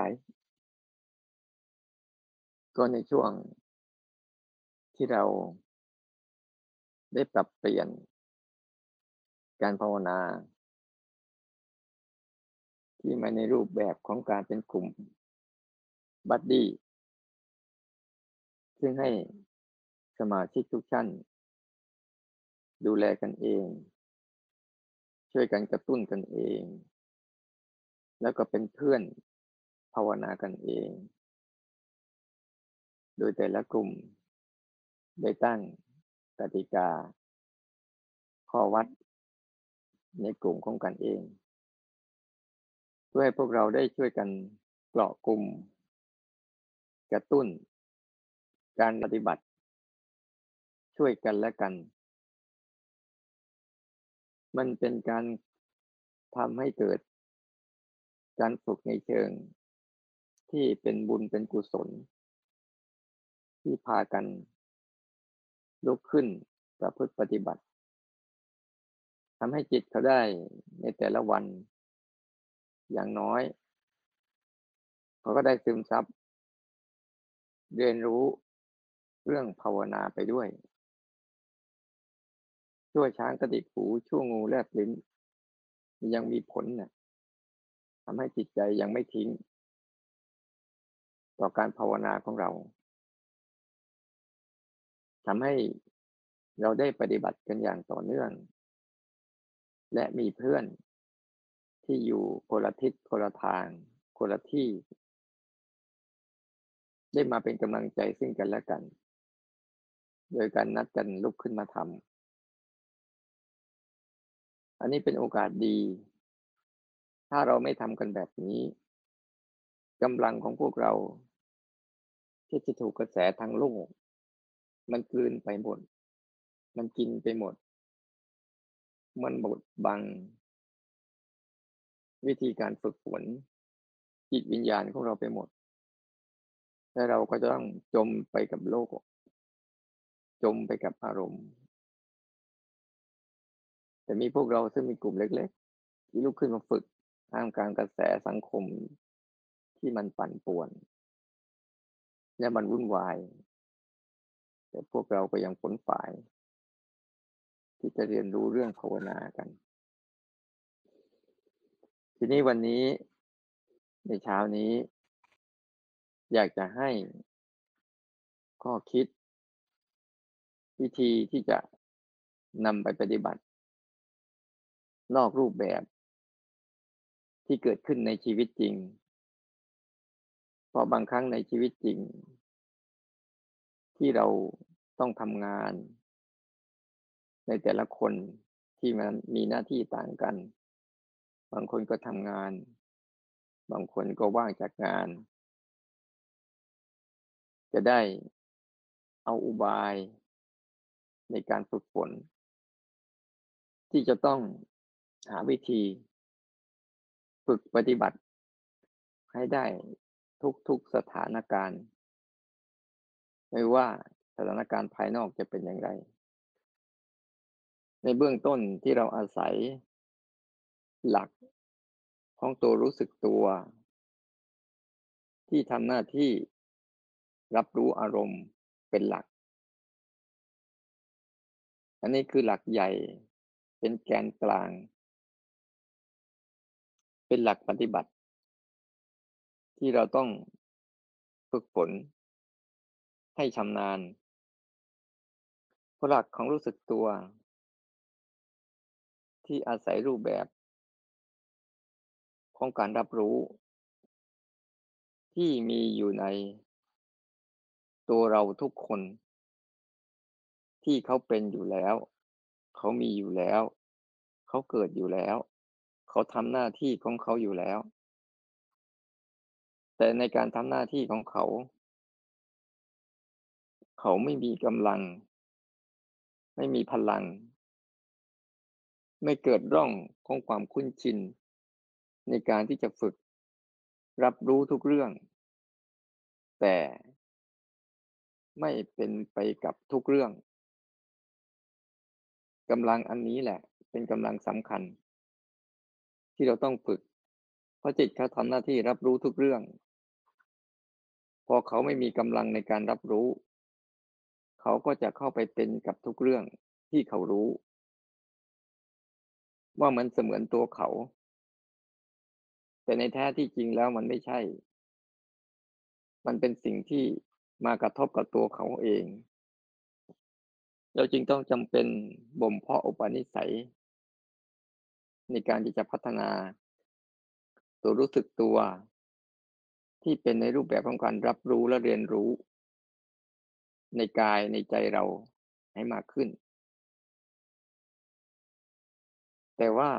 าย ก็ในช่วงที่เราได้ปรับเปลี่ยนการภาวนา ที่มาในรูปแบบของการเป็นกลุ่มบัดดี้ซึ่งให้สมาชิกทุกท่านดูแลกันเอง ช่วยกันกระตุ้นกันเอง แล้วก็เป็นเพื่อน ภาวนากันเอง โดยแต่ละกลุ่ม ได้ตั้งกติกา ข้อวัดในกลุ่มของกันเอง เพื่อให้พวกเราได้ช่วยกันเกาะกลุ่ม กระตุ้น การปฏิบัติ ช่วยกันและกัน มันเป็นการทำให้เกิดการฝึกในเชิง ที่เป็นบุญเป็นกุศล ที่พากันลุกขึ้นประพฤติปฏิบัติทำให้จิตเขาได้ในแต่ละวัน อย่างน้อย เขาก็ได้ซึมซับเรียนรู้เรื่องภาวนาไปด้วย ช่วยช้างกระดิกหูชั่วงูแลบลิ้น ยังมีผลนะ่ะทำให้จิตใจยังไม่ทิ้ง ต่อการภาวนาของเราทำให้เราได้ปฏิบัติกันอย่างต่อเนื่อง และมีเพื่อนที่อยู่คนละทิศคนละทางคนละที่ ได้มาเป็นกำลังใจซึ่งกันและกัน โดยการนัดกันลุกขึ้นมาทำอันนี้เป็นโอกาสดี ถ้าเราไม่ทำกันแบบนี้ กำลังของพวกเรา ที่จะถูกกระแสทางโลก มันกลืนไปหมด มันกินไปหมด มันบดบัง วิธีการฝึกฝนจิตวิญญาณของเราไปหมด และเราก็จะต้องจมไปกับโลก จมไปกับอารมณ์ แต่มีพวกเราซึ่งมีกลุ่มเล็ก ๆ ที่ลุกขึ้นมาฝึกท่ามกลางกระแสสังคม ที่มันปั่นป่วน และมันวุ่นวาย แต่พวกเราก็ยังผลฝ่าย ที่จะเรียนรู้เรื่องภาวนากัน ทีนี้วันนี้ในเช้านี้ อยากจะให้ข้อคิด วิธีที่จะนำไปปฏิบัติ นอกรูปแบบที่เกิดขึ้นในชีวิตจริง เพราะบางครั้งในชีวิตจริง ที่เราต้องทำงาน ในแต่ละคนที่มันมีหน้าที่ต่างกัน บางคนก็ทำงาน บางคนก็ว่างจากงาน จะได้เอาอุบายในการฝึกฝน ที่จะต้องหาวิธี ฝึกปฏิบัติให้ได้ ทุกๆสถานการณ์ ไม่ว่าสถานการณ์ภายนอกจะเป็นอย่างไร ในเบื้องต้นที่เราอาศัย หลักของตัวรู้สึกตัว ที่ทำหน้าที่รับรู้อารมณ์เป็นหลัก อันนี้คือหลักใหญ่เป็นแกนกลาง เป็นหลักปฏิบัติ ที่เราต้องฝึกฝนให้ชำนาญหลักของรู้สึกตัว ที่อาศัยรูปแบบ ของการรับรู้ ที่มีอยู่ใน ตัวเราทุกคน ที่เขาเป็นอยู่แล้ว เขามีอยู่แล้ว เขาเกิดอยู่แล้ว เขาทำหน้าที่ของเขาอยู่แล้ว แต่ในการทำหน้าที่ของเขา เขาไม่มีกำลัง ไม่มีพลัง ไม่เกิดร่องของความคุ้นชิน ในการที่จะฝึก รับรู้ทุกเรื่อง แต่ไม่เป็นไปกับทุกเรื่องกำลังอันนี้แหละ เป็นกำลังสำคัญ ที่เราต้องฝึก เพราะจิตเขาทำหน้าที่รับรู้ทุกเรื่อง อเขาไม่มีกำลังในการรับรู้ เขาก็จะเข้าไปเป็นกับทุกเรื่องที่เขารู้ ว่ามันเสมือนตัวเขา แต่ในแท้ที่จริงแล้วมันไม่ใช่ มันเป็นสิ่งที่มากระทบกับตัวเขาเอง เราจึงต้องจำเป็นบ่มเพาะอุปนิสัย ในการที่จะพัฒนา ตัวรู้สึกตัว ที่เป็นในรูปแบบของการรับรู้และเรียนรู้ ในกายในใจเราให้มากขึ้น แต่ว่า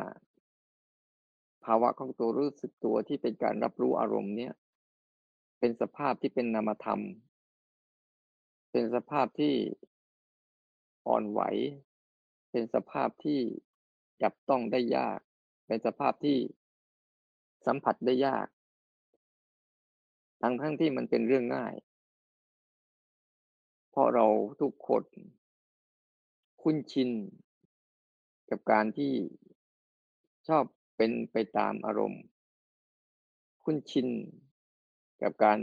ภาวะของตัวรู้สึกตัวที่เป็นการรับรู้อารมณ์เนี่ย เป็นสภาพที่เป็นนามธรรม เป็นสภาพที่อ่อนไหว เป็นสภาพที่จับต้องได้ยาก เป็นสภาพที่สัมผัสได้ยาก ทั้งทั้งที่มันเป็นเรื่องง่าย เพราะเราทุกคนคุ้นชินกับการที่ชอบเป็นไปตามอารมณ์ คุ้นชินกับการ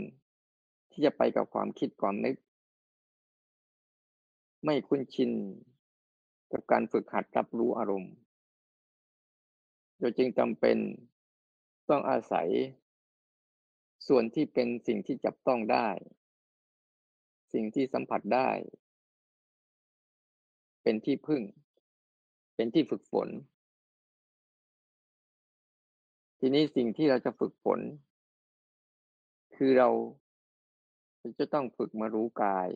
ที่จะไปกับความคิดความนึก ไม่คุ้นชินกับการฝึกหัดรับรู้อารมณ์โดยจึงจำเป็นต้องอาศัย ส่วนที่เป็นสิ่งที่จับต้องได้ สิ่งที่สัมผัสได้ เป็นที่พึ่ง เป็นที่ฝึกฝน ทีนี้สิ่งที่เราจะฝึกฝน คือเราจะต้องฝึกมารู้กาย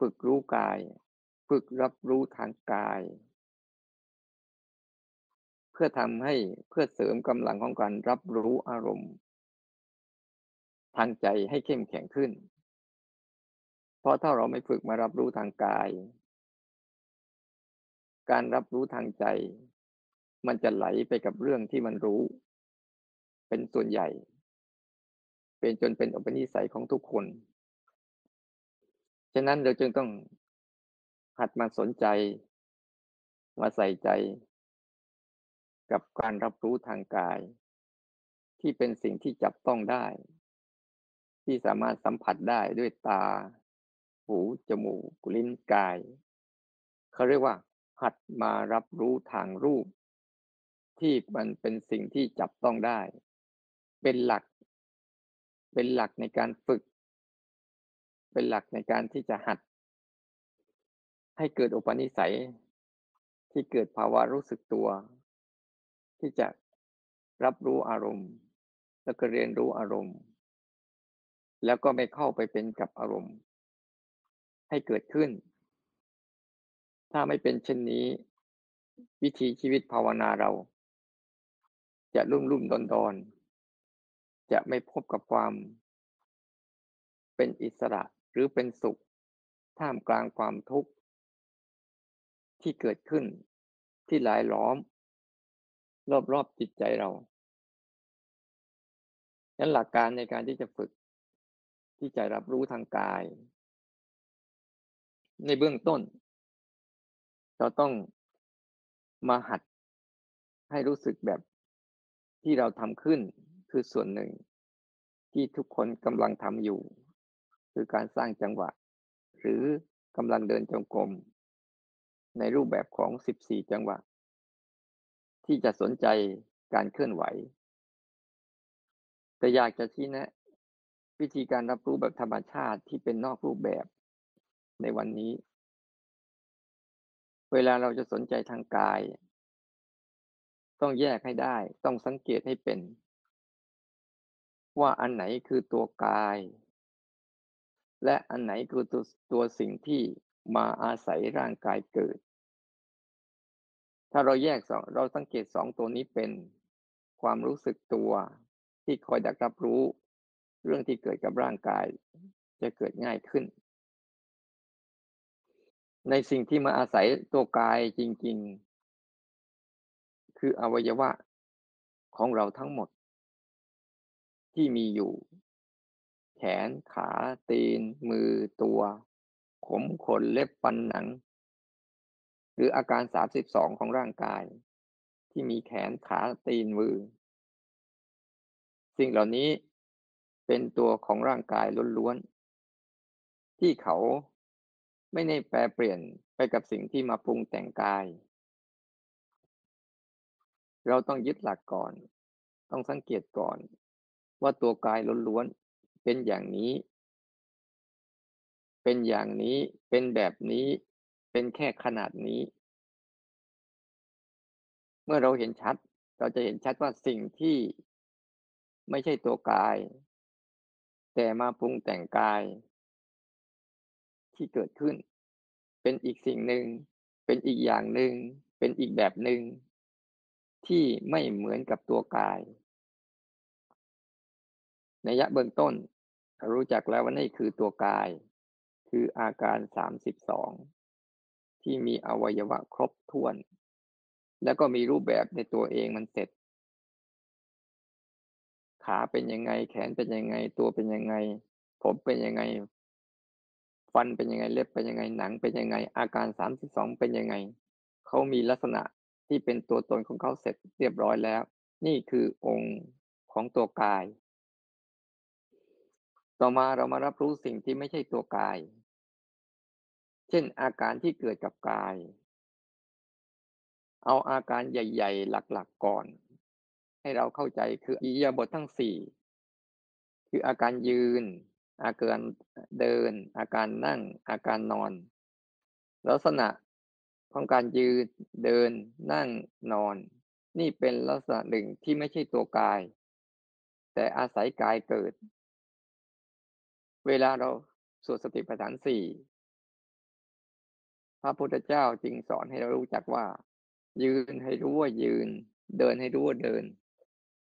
ฝึกรู้กาย ฝึกรับรู้ทางกาย พื่อทำให้เพื่อเสริมกำลังของการรับรู้อารมณ์ ทางใจให้เข้มแข็งขึ้น เพราะถ้าเราไม่ฝึกมารับรู้ทางกาย การรับรู้ทางใจ มันจะไหลไปกับเรื่องที่มันรู้ เป็นส่วนใหญ่ เป็นจนเป็นอุปนิสัยของทุกคน ฉะนั้นเราจึงต้องหัดมาสนใจ มาใส่ใจ กับการรับรู้ทางกาย ที่เป็นสิ่งที่จับต้องได้ ที่สามารถสัมผัสได้ด้วยตา หู จมูก ลิ้น กาย เขาเรียกว่า หัดมารับรู้ทางรูป ที่มันเป็นสิ่งที่จับต้องได้ เป็นหลัก เป็นหลักในการฝึก เป็นหลักในการที่จะหัด ให้เกิดอุปนิสัย ที่เกิดภาวะรู้สึกตัว ที่จะรับรู้อารมณ์ แล้วก็เรียนรู้อารมณ์ แล้วก็ไม่เข้าไปเป็นกับอารมณ์ ให้เกิดขึ้น ถ้าไม่เป็นเช่นนี้ วิธีชีวิตภาวนาเรา จะรุ่มรุ่มดอนดอนจะไม่พบกับความ เป็นอิสระหรือเป็นสุข ท่ามกลางความทุกข์ ที่เกิดขึ้นที่หลายล้อม รอบๆจิตใจเราดังนั้นหลักการในการที่จะฝึก ที่จะรับรู้ทางกาย ในเบื้องต้น เราต้องมาหัดให้รู้สึกแบบที่เราทำขึ้นคือส่วนหนึ่ง ที่ทุกคนกำลังทำอยู่ คือการสร้างจังหวะ หรือกำลังเดินจงกรมในรูปแบบของ 14 จังหวะ ที่จะสนใจการเคลื่อนไหว แต่อยากจะชี้แนะ วิธีการรับรู้แบบธรรมชาติที่เป็นนอกรูปแบบในวันนี้ เวลาเราจะสนใจทางกาย ต้องแยกให้ได้ ต้องสังเกตให้เป็น ว่าอันไหนคือตัวกาย และอันไหนคือตัวตัวสิ่งที่มาอาศัยร่างกายเกิด ถ้าเราแยกสองเราสังเกตสองตัวนี้เป็นความรู้สึกตัวที่คอยดักรับรู้ เรื่องที่เกิดกับร่างกาย จะเกิดง่ายขึ้น ในสิ่งที่มาอาศัยตัวกายจริง ๆ คืออวัยวะของเราทั้งหมด ที่มีอยู่ แขนขาตีน มือตัว ขมขนเล็บฟันหนัง หรืออาการ 32 ของร่างกาย ที่มีแขนขาตีนมือ สิ่งเหล่านี้เป็นตัวของร่างกายล้วนๆ ที่เขาไม่ได้แปรเปลี่ยนไปกับสิ่งที่มาปรุงแต่งกาย เราต้องยึดหลักก่อน ต้องสังเกตก่อน ว่าตัวกายล้วนๆ เป็นอย่างนี้ เป็นอย่างนี้ เป็นแบบนี้ เป็นแค่ขนาดนี้ เมื่อเราเห็นชัด เราจะเห็นชัดว่าสิ่งที่ไม่ใช่ตัวกาย แต่มาปรุงแต่งกาย ที่เกิดขึ้น เป็นอีกสิ่งหนึ่ง เป็นอีกอย่างหนึ่ง เป็นอีกแบบหนึ่ง ที่ไม่เหมือนกับตัวกายในยะเบื้องต้น รู้จักแล้วว่านี่คือตัวกาย คืออาการสามสิบสอง ที่มีอวัยวะครบถ้วน แล้วก็มีรูปแบบในตัวเองมันเสร็จ ขาเป็นยังไง แขนเป็นยังไง ตัวเป็นยังไง ผมเป็นยังไง ฟันเป็นยังไง เล็บเป็นยังไง หนังเป็นยังไง อาการสามสิบสองเป็นยังไง เขามีลักษณะที่เป็นตัวตนของเขาเสร็จเรียบร้อยแล้ว นี่คือองค์ของตัวกาย ต่อมาเรามารับรู้สิ่งที่ไม่ใช่ตัวกาย เช่น อาการที่เกิดกับกาย เอาอาการใหญ่ ๆ หลักๆก่อน ให้เราเข้าใจคืออิยาบททั้งสี่คืออาการยืน อาการเดิน อาการนั่ง อาการนอน ลักษณะของการยืนเดิน นั่งนอน นี่เป็นลักษณะหนึ่งที่ไม่ใช่ตัวกาย แต่อาศัยกายเกิด เวลาเราสวดสติปัฏฐานสี่ พระพุทธเจ้าจึงสอนให้เรารู้จักว่า ยืนให้รู้ว่ายืน เดินให้รู้ว่าเดิน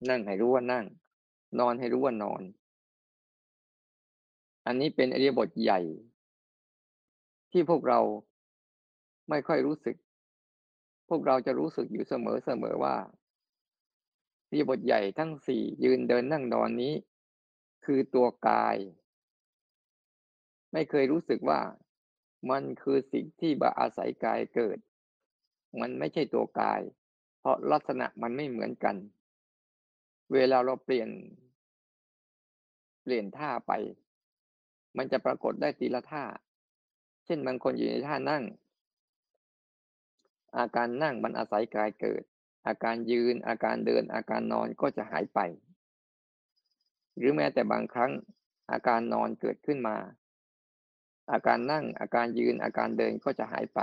นั่งให้รู้ว่านั่ง นอนให้รู้ว่านอน อันนี้เป็นอริยบทใหญ่ ที่พวกเราไม่ค่อยรู้สึก พวกเราจะรู้สึกอยู่เสมอเสมอว่าอริยบทใหญ่ทั้งสี่ยืนเดินนั่งนอนนี้ คือตัวกาย ไม่เคยรู้สึกว่า มันคือสิ่งที่บาอาศัยกายเกิด มันไม่ใช่ตัวกาย เพราะลักษณะมันไม่เหมือนกัน เวลาเราเปลี่ยน เปลี่ยนท่าไป มันจะปรากฏได้ทีละท่า เช่นบางคนอยู่ในท่านั่ง อาการนั่งมันอาศัยกายเกิด อาการยืน อาการเดิน อาการนอนก็จะหายไป หรือแม้แต่บางครั้งอาการนอนเกิดขึ้นมา อาการนั่งอาการยืนอาการเดินก็จะหายไป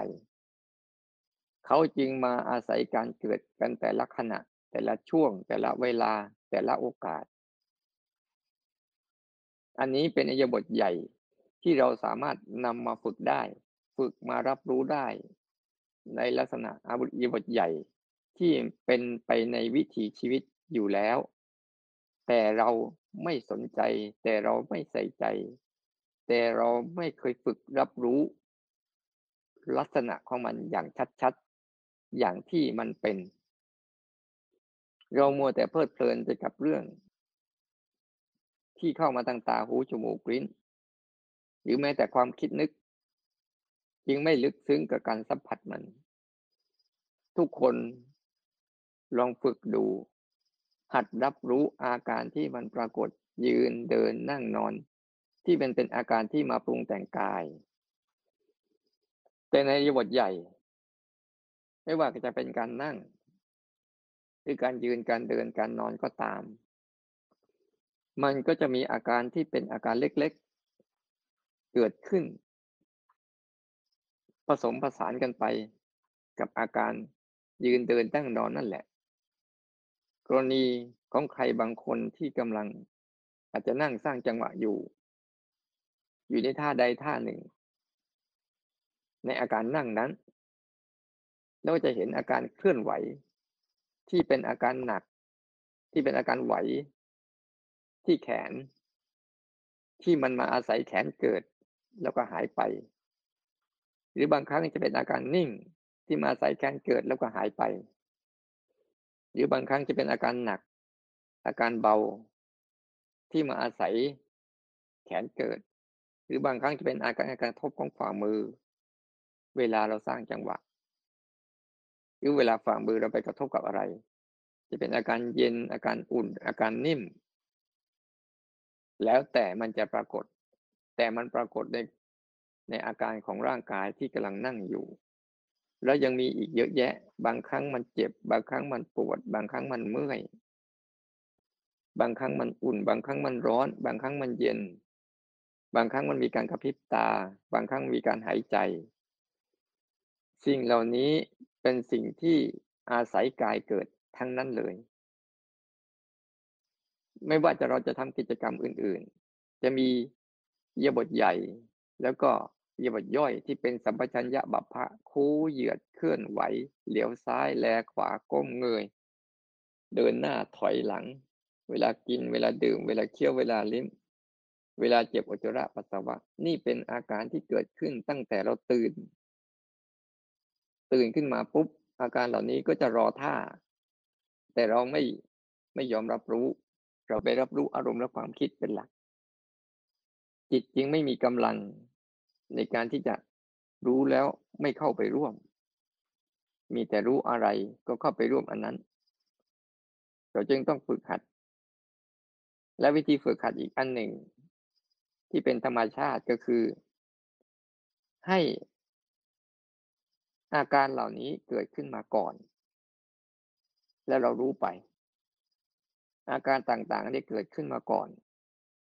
เขาจึงมาอาศัยการเกิดกันแต่ละขณะ แต่ละช่วง แต่ละเวลา แต่ละโอกาส อันนี้เป็นอิยบทใหญ่ที่เราสามารถนำมาฝึกได้ ฝึกมารับรู้ได้ ในลักษณะอาบุญบทใหญ่ที่เป็นไปในวิถีชีวิตอยู่แล้ว แต่เราไม่สนใจ แต่เราไม่ใส่ใจ แต่เราไม่เคยฝึกรับรู้ ลักษณะของมันอย่างชัดๆ อย่างที่มันเป็น เรามัวแต่เพลิดเพลินไปกับเรื่อง ที่เข้ามาทางตาหูจมูกลิ้น หรือแม้แต่ความคิดนึก จึงไม่ลึกซึ้งกับการสัมผัสมัน ทุกคนลองฝึกดู หัดรับรู้อาการที่มันปรากฏยืนเดินนั่งนอน ที่เป็นเป็นอาการที่มาปรุงแต่งกาย แต่ในยบทใหญ่ ไม่ว่าจะเป็นการนั่ง หรือการยืนการเดินการนอนก็ตาม มันก็จะมีอาการที่เป็นอาการเล็กๆ เกิดขึ้น ผสมผสานกันไปกับอาการยืนเดินตั้งนอนนั่นแหละ กรณีของใครบางคนที่กำลังอาจจะนั่งสร้างจังหวะอยู่ อยู่ในท่าใดท่าหนึ่ง ในอาการนั่งนั้น เราจะเห็นอาการเคลื่อนไหว ที่เป็นอาการหนัก ที่เป็นอาการไหว ที่แขน ที่มันมาอาศัยแขนเกิด แล้วก็หายไป หรือบางครั้งจะเป็นอาการนิ่งที่มาอาศัยแขนเกิดแล้วก็หายไป หรือบางครั้งจะเป็นอาการหนัก อาการเบา ที่มาอาศัยแขนเกิด รือบางครั้งจะเป็นอาการการทบของฝ่ามือ เวลาเราสร้างจังหวะ หรือเวลาฝ่ามือเราไปกระทบกับอะไร จะเป็นอาการเย็นอาการอุ่น อาการนิ่ม แล้วแต่มันจะปรากฏ แต่มันปรากฏในในอาการของร่างกายที่กำลังนั่งอยู่ แล้วยังมีอีกเยอะแยะ บางครั้งมันเจ็บ บางครั้งมันปวด บางครั้งมันเมื่อย บางครั้งมันอุ่น บางครั้งมันร้อน บางครั้งมันเย็น บางครั้งมันมีการกระพริบตา บางครั้งมีการหายใจ สิ่งเหล่านี้เป็นสิ่งที่อาศัยกายเกิดทั้งนั้นเลย ไม่ว่าจะเราจะทำกิจกรรมอื่น ๆ จะมีเยบทใหญ่ แล้วก็เยบทย่อยที่เป็นสัมปชัญญะบัพพะคูเหยียดเคลื่อนไหว เหลียวซ้ายแลขวาก้มเงย เดินหน้าถอยหลัง เวลากินเวลาดื่ม เวลาเคี้ยวเวลาลิ้ม เวลาเจ็บอุจจาระปัสสาวะ นี่เป็นอาการที่เกิดขึ้นตั้งแต่เราตื่น ตื่นขึ้นมาปุ๊บ อาการเหล่านี้ก็จะรอท่า แต่เราไม่ไม่ยอมรับรู้ เราไปรับรู้อารมณ์และความคิดเป็นหลัก จิตจึงไม่มีกำลังในการที่จะรู้แล้วไม่เข้าไปร่วม มีแต่รู้อะไรก็เข้าไปร่วมอันนั้น เราจึงต้องฝึกหัด และวิธีฝึกหัดอีกอันหนึ่ง ที่เป็นธรรมชาติก็คือ ให้อาการเหล่านี้เกิดขึ้นมาก่อน แล้วเรารู้ไป อาการต่างๆได้เกิดขึ้นมาก่อน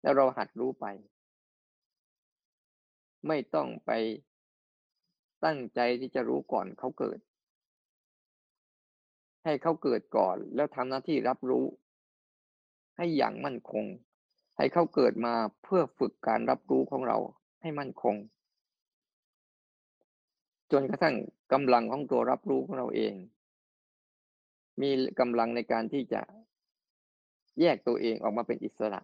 แล้วเราหัดรู้ไป ไม่ต้องไปตั้งใจที่จะรู้ก่อนเขาเกิด ให้เขาเกิดก่อนแล้วทำหน้าที่รับรู้ ให้อย่างมั่นคง ให้เขาเกิดมาเพื่อฝึกการรับรู้ของเราให้มั่นคง จนกระทั่งกำลังของตัวรับรู้ของเราเอง มีกำลังในการที่จะแยกตัวเองออกมาเป็นอิสระ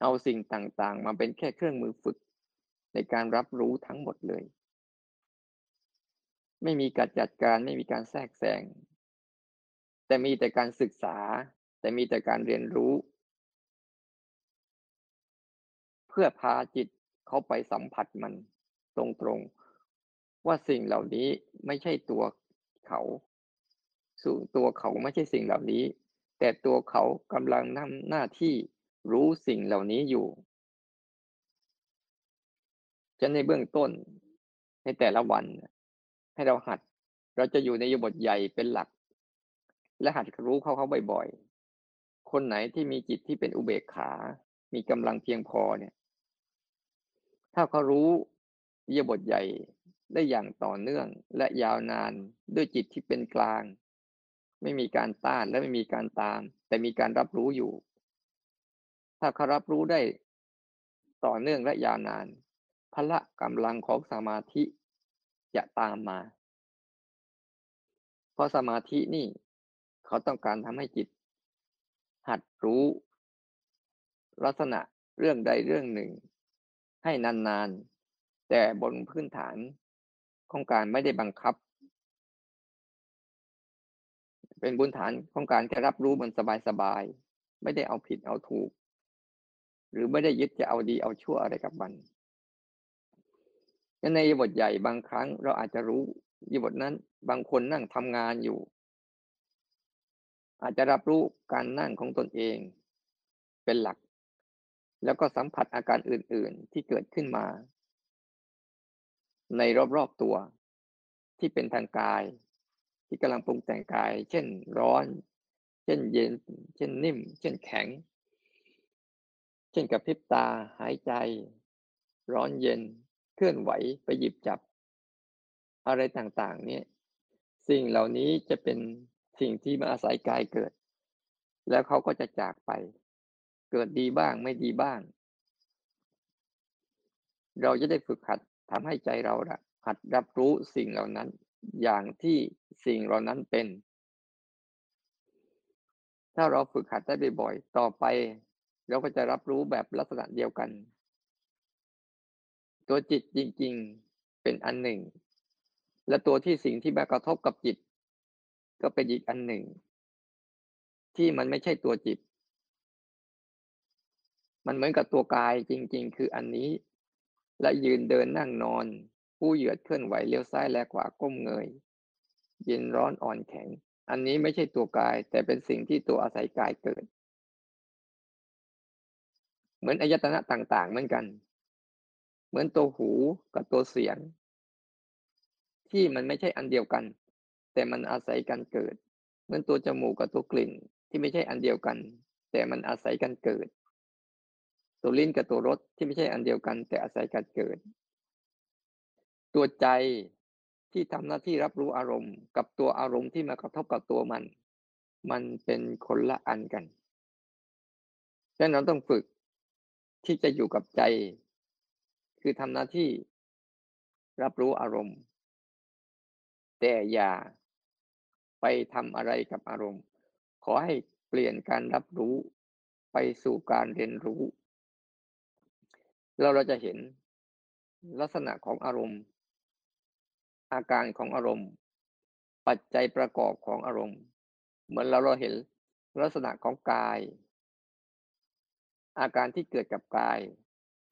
เอาสิ่งต่างๆ มาเป็นแค่เครื่องมือฝึกในการรับรู้ทั้งหมดเลย ไม่มีการจัดการไม่มีการแทรกแซงแต่มีแต่การศึกษา แต่มีแต่การเรียนรู้ เพื่อพาจิตเขาไปสัมผัสมันตรงๆ ว่าสิ่งเหล่านี้ไม่ใช่ตัวเขาสู่ตัวเขาไม่ใช่สิ่งเหล่านี้ แต่ตัวเขากำลังทำหน้าที่รู้สิ่งเหล่านี้อยู่ฉะนั้นในเบื้องต้นในแต่ละวัน ให้เราหัด เราจะอยู่ในยบทใหญ่เป็นหลัก และหัดรู้เขาเขาบ่อยๆ คนไหนที่มีจิตที่เป็นอุเบกขา มีกำลังเพียงพอเนี่ย ถ้าเขารู้ยบทใหญ่ได้อย่างต่อเนื่องและยาวนานด้วยจิตที่เป็นกลาง ไม่มีการต้านและไม่มีการตาม แต่มีการรับรู้อยู่ ถ้าเขารับรู้ได้ต่อเนื่องและยาวนานพละกำลังของสมาธิจะตามมา เพราะสมาธินี่ เขาต้องการทำให้จิต หัดรู้ ลักษณะเรื่องใดเรื่องหนึ่ง ให้นานๆ แต่บนพื้นฐานของการไม่ได้บังคับ เป็นบนฐานของการแค่รับรู้มันสบายๆ ไม่ได้เอาผิดเอาถูก หรือไม่ได้ยึดจะเอาดีเอาชั่วอะไรกับมันในบทใหญ่บางครั้งเราอาจจะรู้ยบทนั้น บางคนนั่งทำงานอยู่ อาจจะรับรู้การนั่งของตนเอง เป็นหลัก แล้วก็สัมผัสอาการอื่นๆที่เกิดขึ้นมา ในรอบๆตัว ที่เป็นทางกาย ที่กำลังปรุงแต่งกาย เช่นร้อน เช่นเย็น เช่นนิ่ม เช่นแข็ง เช่นกับพริบตาหายใจ ร้อนเย็น เคลื่อนไหวไปหยิบจับ อะไรต่างๆ เนี่ย สิ่งเหล่านี้จะเป็นสิ่งที่มาอาศัยกายเกิด แล้วเขาก็จะจากไป เกิดดีบ้างไม่ดีบ้าง เราจะได้ฝึกหัดทำให้ใจเราละหัดรับรู้สิ่งเหล่านั้น อย่างที่สิ่งเหล่านั้นเป็น ถ้าเราฝึกหัดได้บ่อยๆต่อไป เราก็จะรับรู้แบบลักษณะเดียวกัน ตัวจิตจริงๆเป็นอันหนึ่ง และตัวที่สิ่งที่มากระทบกับจิต ก็เป็นอีกอันหนึ่ง ที่มันไม่ใช่ตัวจิต มันเหมือนกับตัวกายจริง ๆ คืออันนี้ และยืนเดินนั่งนอน ผู้เหยือดเคลื่อนไหวเลี้ยวซ้ายและขวาก้มเงย เย็นร้อนอ่อนแข็ง อันนี้ไม่ใช่ตัวกาย แต่เป็นสิ่งที่ตัวอาศัยกายเกิด เหมือนอายตนะต่าง ๆ เหมือนกัน เหมือนตัวหูกับตัวเสียง ที่มันไม่ใช่อันเดียวกัน แต่มันอาศัยการเกิด เหมือนตัวจมูกกับตัวกลิ่นที่ไม่ใช่อันเดียวกัน แต่มันอาศัยการเกิด ตัวลิ้นกับตัวรสที่ไม่ใช่อันเดียวกัน แต่อาศัยการเกิด ตัวใจที่ทำหน้าที่รับรู้อารมณ์ กับตัวอารมณ์ที่มากระทบกับตัวมัน มันเป็นคนละอันกันดังนั้นต้องฝึกที่จะอยู่กับใจ คือทำหน้าที่รับรู้อารมณ์ แต่อย่าไปทำอะไรกับอารมณ์ ขอให้เปลี่ยนการรับรู้ไปสู่การเรียนรู้ เราเราจะเห็นลักษณะของอารมณ์ อาการของอารมณ์ ปัจจัยประกอบของอารมณ์ เหมือนเราเราเห็นลักษณะของกาย อาการที่เกิดกับกาย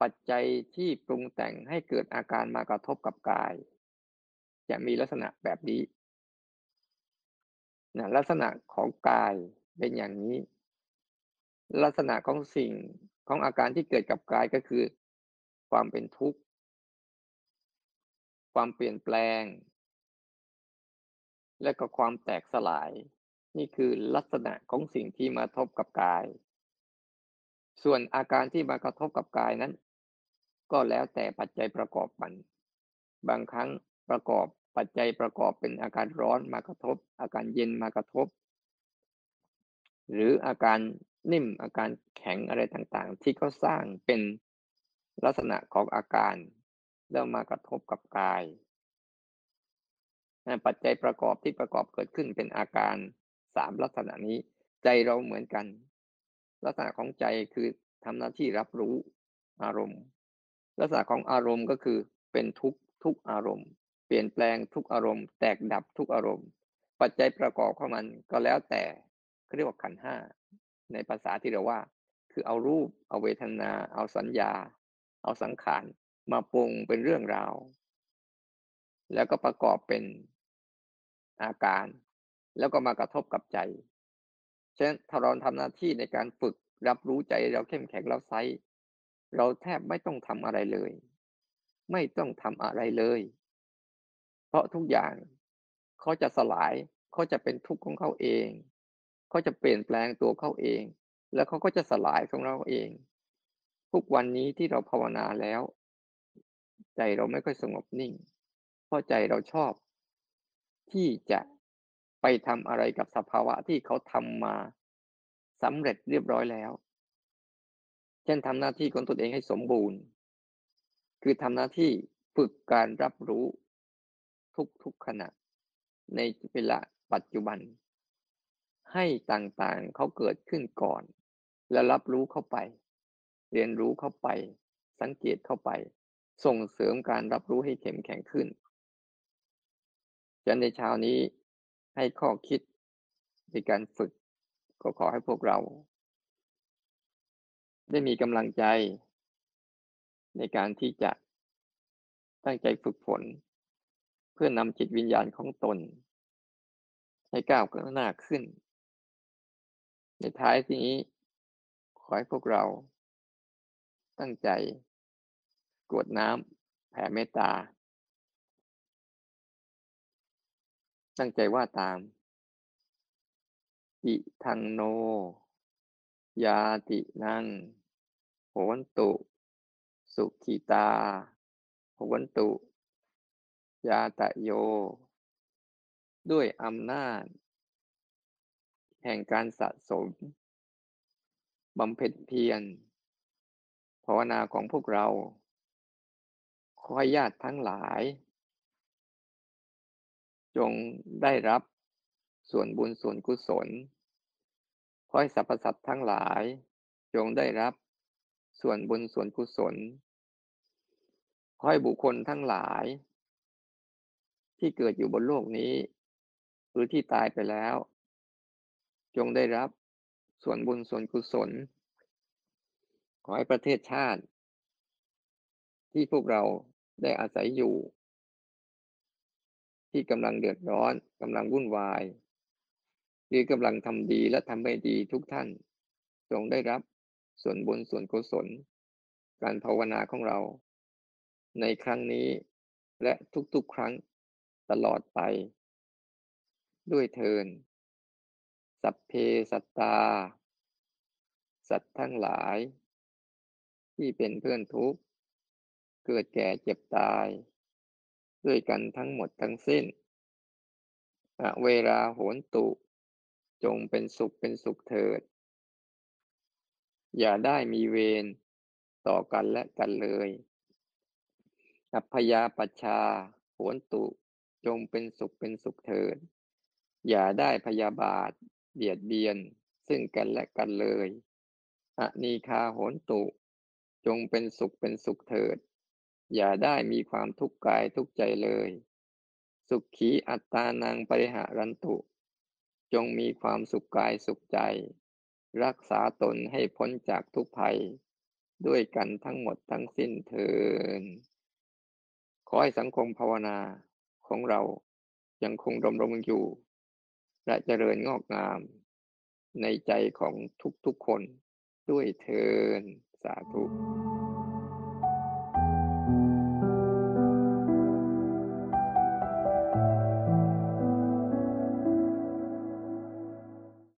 ปัจจัยที่ปรุงแต่งให้เกิดอาการมากระทบกับกาย จะมีลักษณะแบบนี้นะลักษณะของกายเป็นอย่างนี้ ลักษณะของสิ่งของอาการที่เกิดกับกายก็คือ ความเป็นทุกข์ ความเปลี่ยนแปลง และก็ความแตกสลาย นี่คือลักษณะของสิ่งที่มาทบกับกาย ส่วนอาการที่มากระทบกับกายนั้น ก็แล้วแต่ปัจจัยประกอบมัน บางครั้งประกอบปัจจัยประกอบเป็นอาการร้อนมากระทบ อาการเย็นมากระทบ หรืออาการนิ่มอาการแข็งอะไรต่างๆ ที่เขาสร้างเป็น ลักษณะของอาการแล้วมากระทบกับกายปัจจัยประกอบที่ประกอบเกิดขึ้นเป็นอาการสามลักษณะนี้ ใจเราเหมือนกัน ลักษณะของใจคือทำหน้าที่รับรู้อารมณ์ ลักษณะของอารมณ์ก็คือเป็นทุกทุกอารมณ์ เปลี่ยนแปลงทุกอารมณ์ แตกดับทุกอารมณ์ ปัจจัยประกอบของมันก็แล้วแต่เขาเรียกว่าขันห้าในภาษาที่เราว่า คือเอารูปเอาเวทนา เอาสัญญา เอาสังขารมาปรุงเป็นเรื่องราว แล้วก็ประกอบเป็นอาการ แล้วก็มากระทบกับใจฉะนั้นถ้าเราทำหน้าที่ในการฝึกรับรู้ใจเราเข้มแข็งเราไซเราแทบไม่ต้องทำอะไรเลย ไม่ต้องทำอะไรเลย เพราะทุกอย่างเขาจะสลายเขาจะเป็นทุกข์ของเขาเองเขาจะเปลี่ยนแปลงตัวเขาเอง แล้วเขาก็จะสลายของเราเอง ทุกวันนี้ที่เราภาวนาแล้ว ใจเราไม่ค่อยสงบนิ่ง เพราะใจเราชอบ ที่จะไปทำอะไรกับสภาวะที่เขาทำมาสำเร็จเรียบร้อยแล้ว เช่นทำหน้าที่ของตนเองให้สมบูรณ์ คือทำหน้าที่ฝึกการรับรู้ทุกๆขณะ ในเวลาปัจจุบัน ให้ต่างๆเขาเกิดขึ้นก่อน แล้วรับรู้เข้าไป เรียนรู้เข้าไป สังเกตเข้าไป ส่งเสริมการรับรู้ให้เข้มแข็งขึ้นจะในเช้านี้ให้ข้อคิดในการฝึก ก็ขอให้พวกเรา ได้มีกำลังใจ ในการที่จะตั้งใจฝึกฝน เพื่อนำจิตวิญญาณของตน ให้ก้าวหน้าขึ้น ในท้ายที่นี้ ขอให้พวกเรา ตั้งใจ กวดน้ำแผ่เมตตา ตั้งใจว่าตาม อิทังโน ยาตินังโหวันตุ สุขิตาโหวันตุ ยาตะโย ด้วยอำนาจ แห่งการสะสมบำเพ็ญเพียร ภาวนาของพวกเรา ขอให้ญาติทั้งหลาย จงได้รับส่วนบุญส่วนกุศล ขอให้สรรพสัตว์ทั้งหลาย จงได้รับส่วนบุญส่วนกุศล ขอให้บุคคลทั้งหลาย ที่เกิดอยู่บนโลกนี้ หรือที่ตายไปแล้ว จงได้รับส่วนบุญส่วนกุศล อให้ประเทศชาติ ที่พวกเราได้อาศัยอยู่ ที่กำลังเดือดร้อนกำลังวุ่นวาย หรือกำลังทำดีและทำไม่ดีทุกท่าน จงได้รับส่วนบุญส่วนกุศล การภาวนาของเรา ในครั้งนี้และทุกๆครั้งตลอดไป ด้วยเทินสัพเพสัตตา สัตว์ทั้งหลาย ที่เป็นเพื่อนทุกข์เกิดแก่เจ็บตาย ด้วยกันทั้งหมดทั้งสิ้นอเวลาโหนตุ จงเป็นสุขเป็นสุขเถิด อย่าได้มีเวรต่อกันและกันเลย อัพยาปัชชาโหนตุจงเป็นสุขเป็นสุขเถิด อย่าได้พยาบาท เบียดเบียนซึ่งกันและกันเลยอะนีคาโหนตุ จงเป็นสุขเป็นสุขเถิด อย่าได้มีความทุกข์กายทุกข์ใจเลย สุขขีอัตตานังปริหารันตุ จงมีความสุขกายสุขใจ รักษาตนให้พ้นจากทุกภัย ด้วยกันทั้งหมดทั้งสิ้นเทินขอให้สังคมภาวนาของเรายังคงดำรงอยู่ และเจริญงอกงาม ในใจของทุกๆคนด้วยเทิน สาธุ